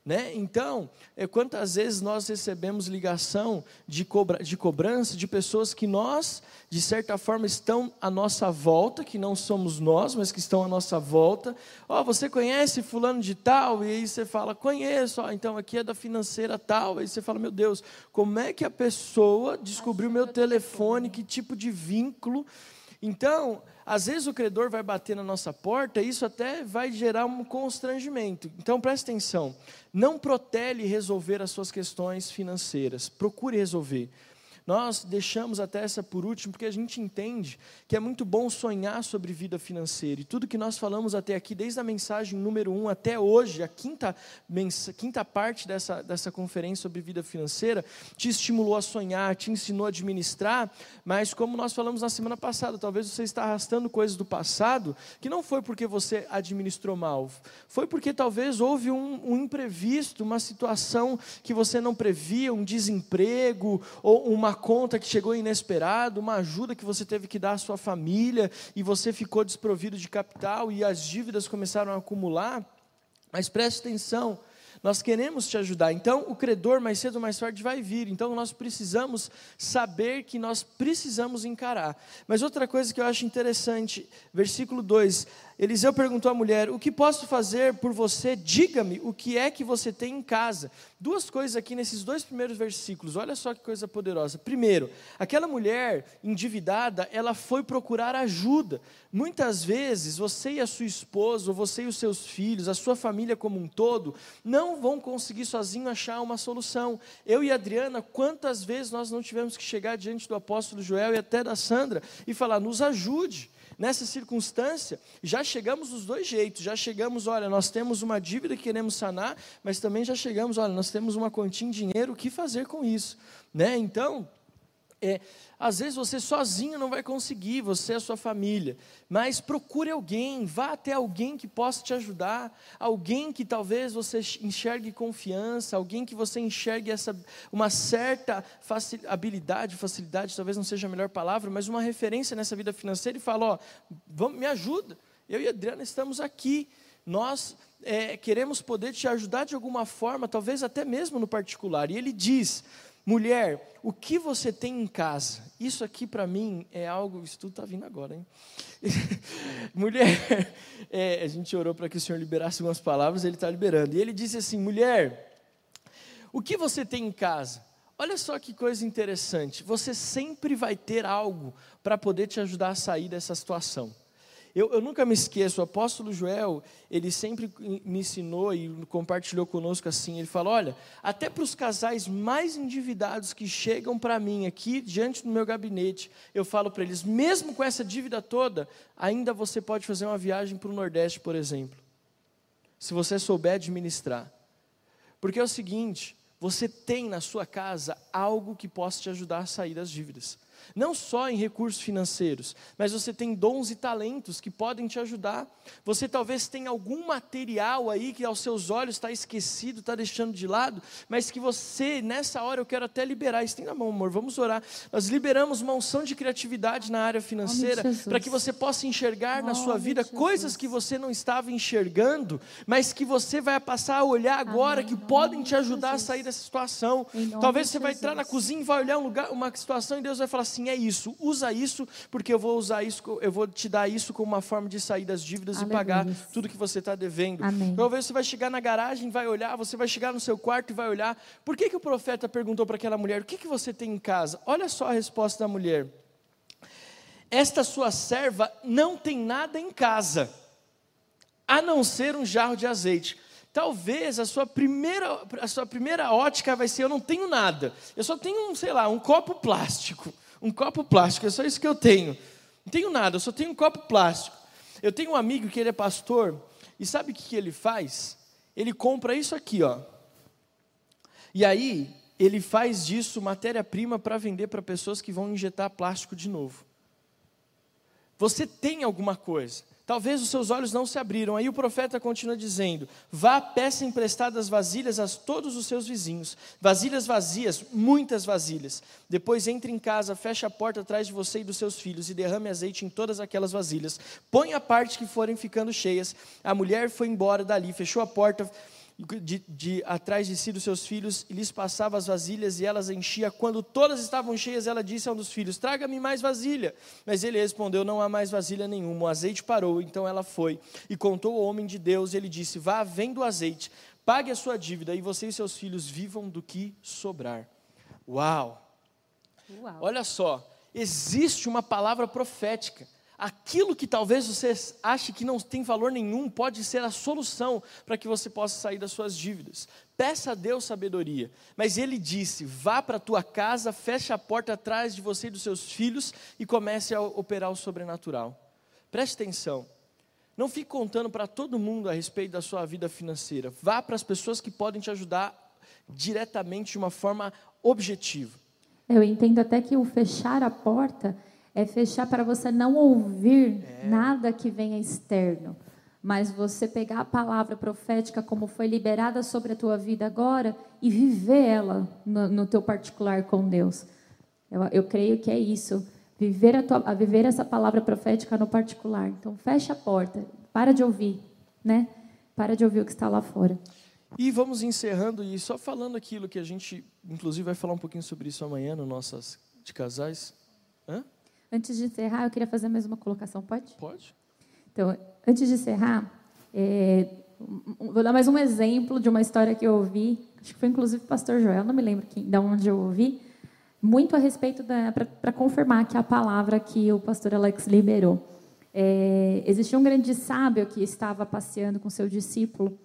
Né? Então, é, quantas vezes nós recebemos ligação de, cobra, de cobrança de pessoas que nós, de certa forma, estão à nossa volta, que não somos nós, mas que estão à nossa volta. Ó, oh, você conhece fulano de tal? E aí você fala, conheço, oh, então aqui é da financeira tal. Aí você fala, meu Deus, como é que a pessoa descobriu meu telefone, que tipo de vínculo? Então, às vezes o credor vai bater na nossa porta e isso até vai gerar um constrangimento. Então preste atenção, não protele resolver as suas questões financeiras, procure resolver. Nós deixamos até essa por último, porque a gente entende que é muito bom sonhar sobre vida financeira. E tudo que nós falamos até aqui, desde a mensagem número um até hoje, a quinta, quinta parte dessa, dessa conferência sobre vida financeira, te estimulou a sonhar, te ensinou a administrar, mas como nós falamos na semana passada, talvez você está arrastando coisas do passado, que não foi porque você administrou mal, foi porque talvez houve um, um imprevisto, uma situação que você não previa, um desemprego ou uma conta que chegou inesperado, uma ajuda que você teve que dar à sua família e você ficou desprovido de capital e as dívidas começaram a acumular. Mas preste atenção, nós queremos te ajudar. Então, o credor mais cedo ou mais tarde vai vir. Então, nós precisamos saber que nós precisamos encarar. Mas outra coisa que eu acho interessante, versículo 2: Eliseu perguntou à mulher: O que posso fazer por você? Diga-me o que é que você tem em casa. Duas coisas aqui nesses dois primeiros versículos, olha só que coisa poderosa. Primeiro, aquela mulher endividada, ela foi procurar ajuda. Muitas vezes, você e a sua esposa, ou você e os seus filhos, a sua família como um todo, não vão conseguir sozinho achar uma solução. Eu e a Adriana, quantas vezes nós não tivemos que chegar diante do apóstolo Joel e até da Sandra e falar: nos ajude nessa circunstância, já chegamos dos dois jeitos. Já chegamos, olha, nós temos uma dívida que queremos sanar, mas também já chegamos, olha, nós temos uma quantia em dinheiro, o que fazer com isso? Né? Então, é, às vezes você sozinho não vai conseguir, você e a sua família, mas procure alguém, vá até alguém que possa te ajudar, alguém que talvez você enxergue confiança, alguém que você enxergue essa, uma certa facil, habilidade, facilidade, talvez não seja a melhor palavra, mas uma referência nessa vida financeira e fala: Ó, vamos, me ajuda, eu e a Adriana estamos aqui, nós é, queremos poder te ajudar de alguma forma, talvez até mesmo no particular. E ele diz: Mulher, o que você tem em casa? Isso aqui para mim é algo. Isso tudo está vindo agora, hein? mulher, é, a gente orou para que o Senhor liberasse algumas palavras, ele está liberando. E ele disse assim: Mulher, o que você tem em casa? Olha só que coisa interessante. Você sempre vai ter algo para poder te ajudar a sair dessa situação. Eu, eu, nunca me esqueço, o apóstolo Joel, ele sempre me ensinou e compartilhou conosco assim: ele falou, olha, até para os casais mais endividados que chegam para mim aqui diante do meu gabinete, eu falo para eles, mesmo com essa dívida toda, ainda você pode fazer uma viagem para o Nordeste, por exemplo, se você souber administrar. Porque é o seguinte, você tem na sua casa algo que possa te ajudar a sair das dívidas não só em recursos financeiros, mas você tem dons e talentos que podem te ajudar. Você talvez tenha algum material aí que aos seus olhos está esquecido, está deixando de lado, mas que você, nessa hora, eu quero até liberar. Estenda a mão, amor, vamos orar. Nós liberamos uma unção de criatividade na área financeira para que você possa enxergar na sua vida coisas que você não estava enxergando, mas que você vai passar a olhar agora Amém. que podem te ajudar a sair dessa situação. Talvez você vai entrar na cozinha e vai olhar um lugar, uma situação e Deus vai falar assim: é isso, usa isso, porque eu vou usar isso, eu vou te dar isso como uma forma de sair das dívidas Aleluia. e pagar tudo que você está devendo. Amém. Talvez você vai chegar na garagem, vai olhar, você vai chegar no seu quarto e vai olhar. Por que, que o profeta perguntou para aquela mulher: o que, que você tem em casa? Olha só a resposta da mulher. Esta sua serva não tem nada em casa, a não ser um jarro de azeite. Talvez a sua primeira, a sua primeira ótica vai ser: eu não tenho nada, eu só tenho, sei lá, um copo plástico um copo plástico, é só isso que eu tenho. Não tenho nada, eu só tenho um copo plástico. Eu tenho um amigo que ele é pastor, e sabe o que, que ele faz? Ele compra isso aqui, ó. E aí, ele faz disso matéria-prima para vender para pessoas que vão injetar plástico de novo. Você tem alguma coisa. Talvez os seus olhos não se abriram. Aí o profeta continua dizendo: Vá, peça emprestadas vasilhas a todos os seus vizinhos. Vasilhas vazias, muitas vasilhas. Depois entre em casa, feche a porta atrás de você e dos seus filhos e derrame azeite em todas aquelas vasilhas. Põe a parte que forem ficando cheias. A mulher foi embora dali, fechou a porta de, de, atrás de si dos seus filhos e lhes passava as vasilhas e elas enchia. Quando todas estavam cheias, ela disse a um dos filhos: Traga-me mais vasilha. Mas ele respondeu: Não há mais vasilha nenhuma. O azeite parou. Então ela foi e contou ao homem de Deus. E ele disse: Vá, vendo o azeite, pague a sua dívida e você e seus filhos vivam do que sobrar. Uau! Uau. Olha só, existe uma palavra profética aquilo que talvez você ache que não tem valor nenhum pode ser a solução para que você possa sair das suas dívidas. Peça a Deus sabedoria. Mas ele disse: vá para a tua casa, feche a porta atrás de você e dos seus filhos e comece a operar o sobrenatural. Preste atenção. Não fique contando para todo mundo a respeito da sua vida financeira. Vá para as pessoas que podem te ajudar diretamente de uma forma objetiva. Eu entendo até que o fechar a porta é fechar para você não ouvir é. nada que venha externo, mas você pegar a palavra profética como foi liberada sobre a tua vida agora e viver ela no, no teu particular com Deus. Eu, eu creio que é isso, viver a, tua, a viver essa palavra profética no particular. Então fecha a porta, para de ouvir, né? Para de ouvir o que está lá fora. E vamos encerrando e só falando aquilo que a gente, inclusive, vai falar um pouquinho sobre isso amanhã no nossas de casais. Hã? Antes de encerrar, eu queria fazer mais uma colocação, pode? Pode. Então, antes de encerrar, é, vou dar mais um exemplo de uma história que eu ouvi, acho que foi inclusive o pastor Joel, não me lembro quem, de onde eu ouvi, muito a respeito da. para confirmar que a palavra que o pastor Alex liberou. É, existia um grande sábio que estava passeando com seu discípulo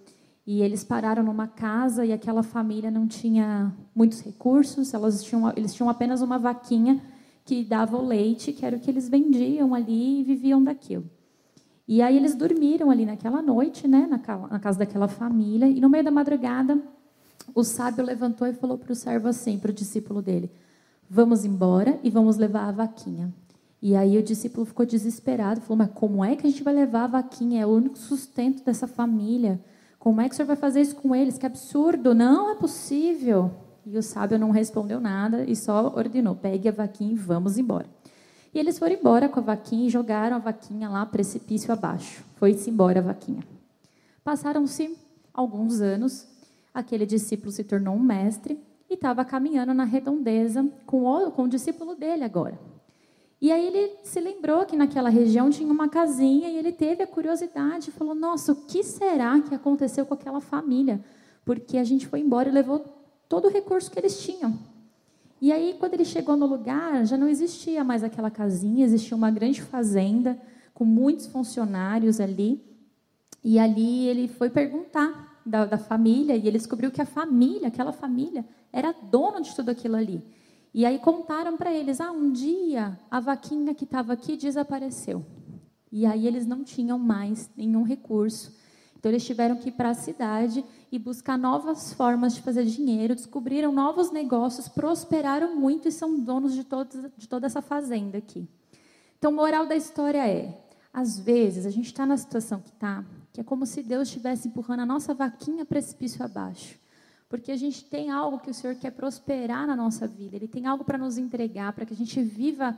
e eles pararam numa casa e aquela família não tinha muitos recursos, elas tinham, eles tinham apenas uma vaquinha que dava o leite, que era o que eles vendiam ali e viviam daquilo. E aí eles dormiram ali naquela noite, né, na casa daquela família, e no meio da madrugada, o sábio levantou e falou para o servo assim, para o discípulo dele: Vamos embora e vamos levar a vaquinha. E aí o discípulo ficou desesperado, falou: Mas como é que a gente vai levar a vaquinha? É o único sustento dessa família. Como é que o senhor vai fazer isso com eles? Que absurdo! Não é possível. E o sábio não respondeu nada e só ordenou: pegue a vaquinha e vamos embora. E eles foram embora com a vaquinha e jogaram a vaquinha lá precipício abaixo. Foi-se embora a vaquinha. Passaram-se alguns anos, aquele discípulo se tornou um mestre e estava caminhando na redondeza com o, com o discípulo dele agora. E aí ele se lembrou que naquela região tinha uma casinha e ele teve a curiosidade e falou: Nossa, o que será que aconteceu com aquela família? Porque a gente foi embora e levou todo o recurso que eles tinham. E aí, quando ele chegou no lugar, já não existia mais aquela casinha, existia uma grande fazenda com muitos funcionários ali. E ali ele foi perguntar da, da família e ele descobriu que a família, aquela família, era dona de tudo aquilo ali. E aí contaram para eles: ah, um dia a vaquinha que estava aqui desapareceu. E aí eles não tinham mais nenhum recurso. Então eles tiveram que ir para a cidade e buscar novas formas de fazer dinheiro, descobriram novos negócios, prosperaram muito e são donos de, de toda essa fazenda aqui. Então, moral da história é: às vezes a gente está na situação que está, que é como se Deus estivesse empurrando a nossa vaquinha precipício abaixo. Porque a gente tem algo que o Senhor quer prosperar na nossa vida, Ele tem algo para nos entregar, para que a gente viva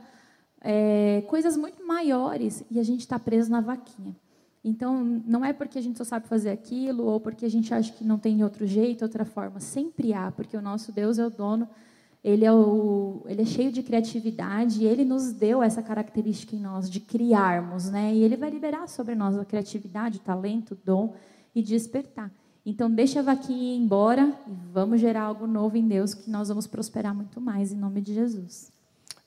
é, coisas muito maiores e a gente está preso na vaquinha. Então, não é porque a gente só sabe fazer aquilo ou porque a gente acha que não tem outro jeito, outra forma. Sempre há, porque o nosso Deus é o dono, ele é, o, ele é cheio de criatividade e ele nos deu essa característica em nós de criarmos, né? E ele vai liberar sobre nós a criatividade, o talento, o dom e despertar. Então, deixa a vaquinha ir embora e vamos gerar algo novo em Deus que nós vamos prosperar muito mais em nome de Jesus.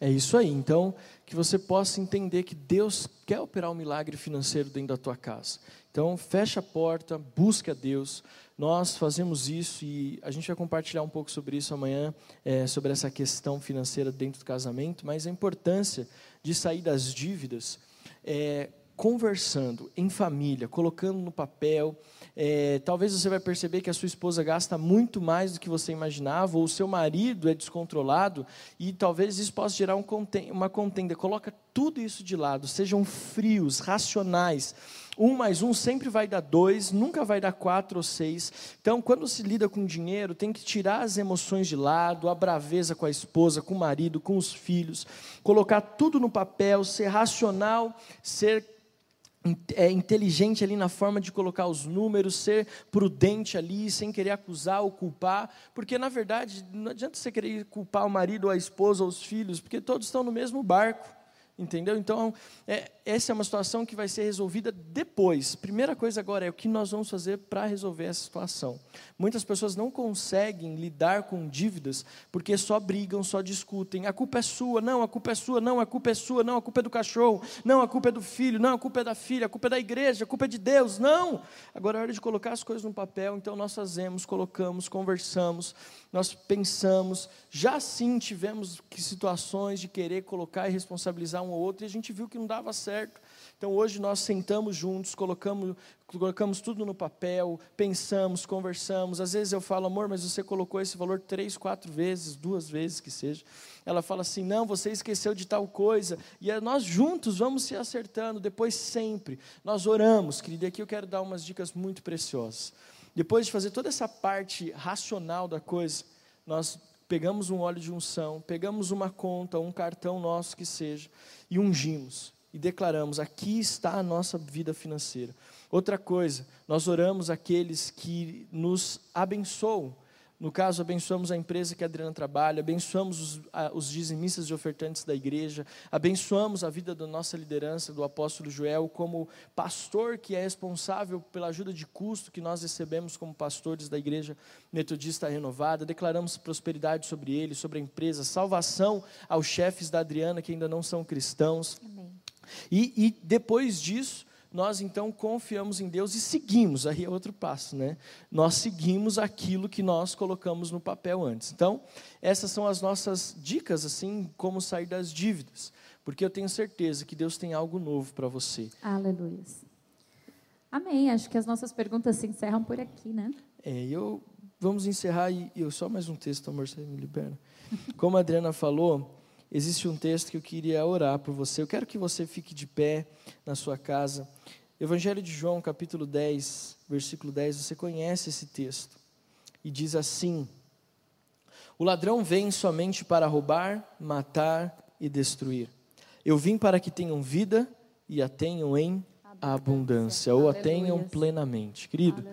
É isso aí. Então, que você possa entender que Deus quer operar um milagre financeiro dentro da tua casa. Então, fecha a porta, busque a Deus. Nós fazemos isso e a gente vai compartilhar um pouco sobre isso amanhã, é, sobre essa questão financeira dentro do casamento, mas a importância de sair das dívidas. É, conversando em família, colocando no papel. É, talvez você vai perceber que a sua esposa gasta muito mais do que você imaginava, ou o seu marido é descontrolado, e talvez isso possa gerar um, uma contenda. Coloca tudo isso de lado, sejam frios, racionais. Um mais um sempre vai dar dois, nunca vai dar quatro ou seis. Então, quando se lida com dinheiro, tem que tirar as emoções de lado, a braveza com a esposa, com o marido, com os filhos, colocar tudo no papel, ser racional, ser é, inteligente ali na forma de colocar os números, ser prudente ali, sem querer acusar ou culpar, porque na verdade não adianta você querer culpar o marido, a esposa, ou os filhos, porque todos estão no mesmo barco. Entendeu? Então, é, essa é uma situação que vai ser resolvida depois. Primeira coisa agora é o que nós vamos fazer para resolver essa situação. Muitas pessoas não conseguem lidar com dívidas porque só brigam, só discutem. A culpa é sua, não, a culpa é sua, não, a culpa é sua, não, a culpa é do cachorro, não, a culpa é do filho, não, a culpa é da filha, a culpa é da igreja, a culpa é de Deus, não. Agora é hora de colocar as coisas no papel, então nós fazemos, colocamos, conversamos, nós pensamos, já sim tivemos situações de querer colocar e responsabilizar um ou outro, e a gente viu que não dava certo. Então hoje nós sentamos juntos, colocamos, colocamos tudo no papel, pensamos, conversamos. Às vezes eu falo, amor, mas você colocou esse valor três, quatro vezes, duas vezes que seja. Ela fala assim, não, você esqueceu de tal coisa. E é nós juntos vamos se acertando. Depois sempre nós oramos, querida. E aqui eu quero dar umas dicas muito preciosas. Depois de fazer toda essa parte racional da coisa, nós pegamos um óleo de unção, pegamos uma conta, um cartão nosso que seja, e ungimos e declaramos: aqui está a nossa vida financeira. Outra coisa, nós oramos aqueles que nos abençoam. No caso, abençoamos a empresa que a Adriana trabalha, abençoamos os, a, os dizimistas e ofertantes da igreja, abençoamos a vida da nossa liderança, do apóstolo Joel, como pastor que é responsável pela ajuda de custo que nós recebemos como pastores da igreja metodista renovada, declaramos prosperidade sobre ele, sobre a empresa, salvação aos chefes da Adriana que ainda não são cristãos. E, e depois disso, nós então confiamos em Deus e seguimos, aí é outro passo, né? Nós seguimos aquilo que nós colocamos no papel antes. Então, essas são as nossas dicas, assim, como sair das dívidas, porque eu tenho certeza que Deus tem algo novo para você. Aleluia. Amém. Acho que as nossas perguntas se encerram por aqui, né? É, eu vamos encerrar e eu só mais um texto, amor, você me libera. Como a Adriana falou, existe um texto que eu queria orar por você. Eu quero que você fique de pé na sua casa. Evangelho de João, capítulo 10, versículo 10, você conhece esse texto. E diz assim: O ladrão vem somente para roubar, matar e destruir. Eu vim para que tenham vida e a tenham em abundância, ou a tenham plenamente. Querido,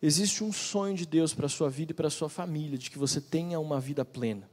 existe um sonho de Deus para a sua vida e para a sua família, de que você tenha uma vida plena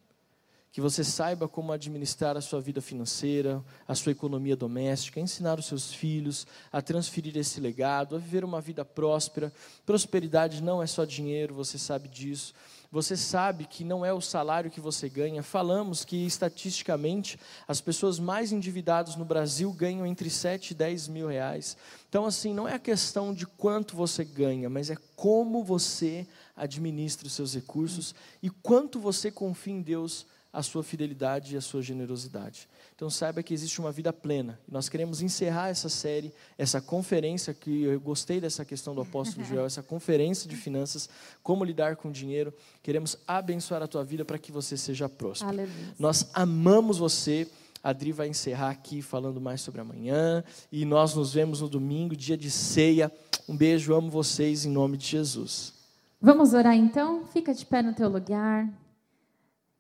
que você saiba como administrar a sua vida financeira, a sua economia doméstica, ensinar os seus filhos a transferir esse legado, a viver uma vida próspera. Prosperidade não é só dinheiro, você sabe disso. Você sabe que não é o salário que você ganha. Falamos que, estatisticamente, as pessoas mais endividadas no Brasil ganham entre 7 e 10 mil reais. Então, assim, não é a questão de quanto você ganha, mas é como você administra os seus recursos e quanto você confia em Deus a sua fidelidade e a sua generosidade. Então saiba que existe uma vida plena. Nós queremos encerrar essa série, essa conferência que eu gostei dessa questão do apóstolo Joel, essa conferência de finanças, como lidar com dinheiro. Queremos abençoar a tua vida para que você seja próspero. Aleluia. Nós amamos você. A Adri vai encerrar aqui falando mais sobre amanhã e nós nos vemos no domingo, dia de ceia. Um beijo, amo vocês em nome de Jesus. Vamos orar então? Fica de pé no teu lugar.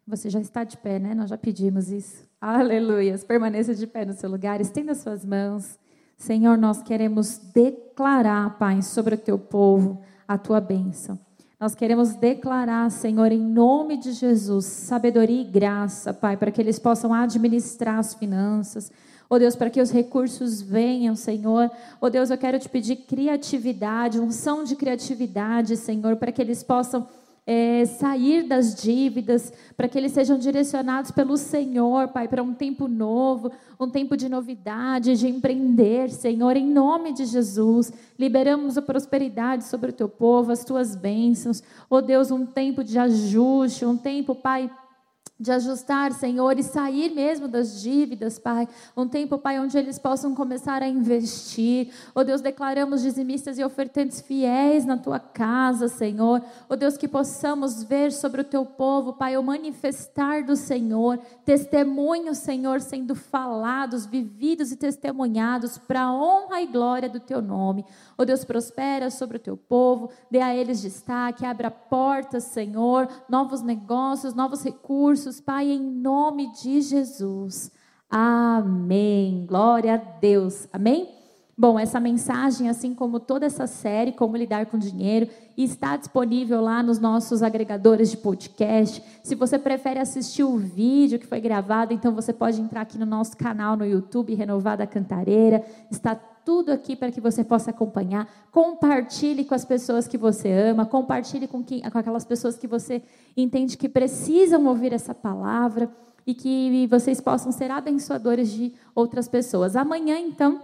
Você já está de pé, né? Nós já pedimos isso. Aleluia. Permaneça de pé no seu lugar, estenda suas mãos. Senhor, nós queremos declarar, Pai, sobre o teu povo a tua bênção. Nós queremos declarar, Senhor, em nome de Jesus, sabedoria e graça, Pai, para que eles possam administrar as finanças. Oh Deus, para que os recursos venham, Senhor. Oh Deus, eu quero te pedir criatividade, unção de criatividade, Senhor, para que eles possam é, sair das dívidas, para que eles sejam direcionados pelo Senhor, Pai, para um tempo novo, um tempo de novidade, de empreender, Senhor, em nome de Jesus. Liberamos a prosperidade sobre o teu povo, as tuas bênçãos. Oh Deus, um tempo de ajuste, um tempo, Pai de ajustar, Senhor, e sair mesmo das dívidas, Pai. Um tempo, Pai, onde eles possam começar a investir. Oh Deus, declaramos dizimistas e ofertantes fiéis na tua casa, Senhor. Oh Deus, que possamos ver sobre o teu povo, Pai, o manifestar do Senhor, testemunhos, Senhor, sendo falados, vividos e testemunhados para a honra e glória do teu nome. Oh Deus, prospera sobre o teu povo, dê a eles destaque, abra portas, Senhor, novos negócios, novos recursos, Pai, em nome de Jesus. Amém. Glória a Deus. Amém? Bom, essa mensagem, assim como toda essa série, Como Lidar com Dinheiro, está disponível lá nos nossos agregadores de podcast. Se você prefere assistir o vídeo que foi gravado, então você pode entrar aqui no nosso canal no YouTube, Renovada Cantareira. Está tudo aqui para que você possa acompanhar. Compartilhe com as pessoas que você ama, compartilhe com, quem, com aquelas pessoas que você entende que precisam ouvir essa palavra e que vocês possam ser abençoadores de outras pessoas. Amanhã, então,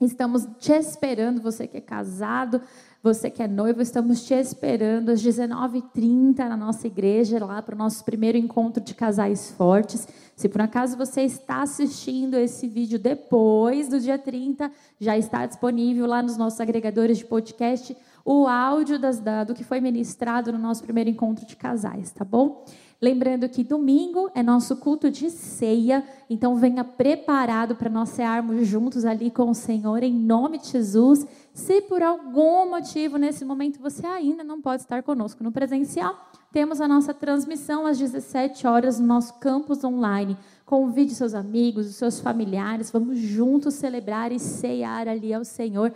estamos te esperando, você que é casado, você que é noivo, estamos te esperando às 19h30 na nossa igreja, lá para o nosso primeiro encontro de casais fortes. Se por acaso você está assistindo esse vídeo depois do dia 30, já está disponível lá nos nossos agregadores de podcast o áudio das, da, do que foi ministrado no nosso primeiro encontro de casais, tá bom? Lembrando que domingo é nosso culto de ceia, então venha preparado para nós cearmos juntos ali com o Senhor, em nome de Jesus. Se por algum motivo nesse momento você ainda não pode estar conosco no presencial, temos a nossa transmissão às 17 horas no nosso campus online. Convide seus amigos, os seus familiares, vamos juntos celebrar e ceiar ali ao Senhor,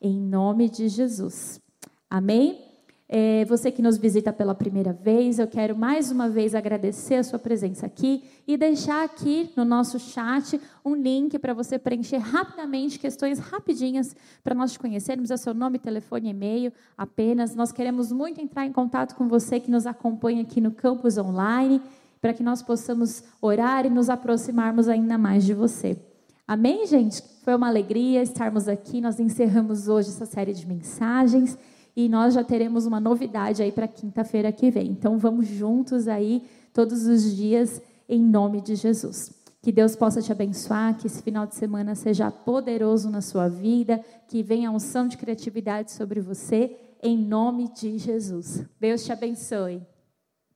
em nome de Jesus. Amém? É, você que nos visita pela primeira vez, eu quero mais uma vez agradecer a sua presença aqui e deixar aqui no nosso chat um link para você preencher rapidamente questões rapidinhas para nós te conhecermos. É seu nome, telefone, e-mail apenas. Nós queremos muito entrar em contato com você que nos acompanha aqui no campus online, para que nós possamos orar e nos aproximarmos ainda mais de você. Amém, gente? Foi uma alegria estarmos aqui. Nós encerramos hoje essa série de mensagens. E nós já teremos uma novidade aí para quinta-feira que vem. Então vamos juntos aí todos os dias em nome de Jesus. Que Deus possa te abençoar, que esse final de semana seja poderoso na sua vida, que venha a unção de criatividade sobre você, em nome de Jesus. Deus te abençoe.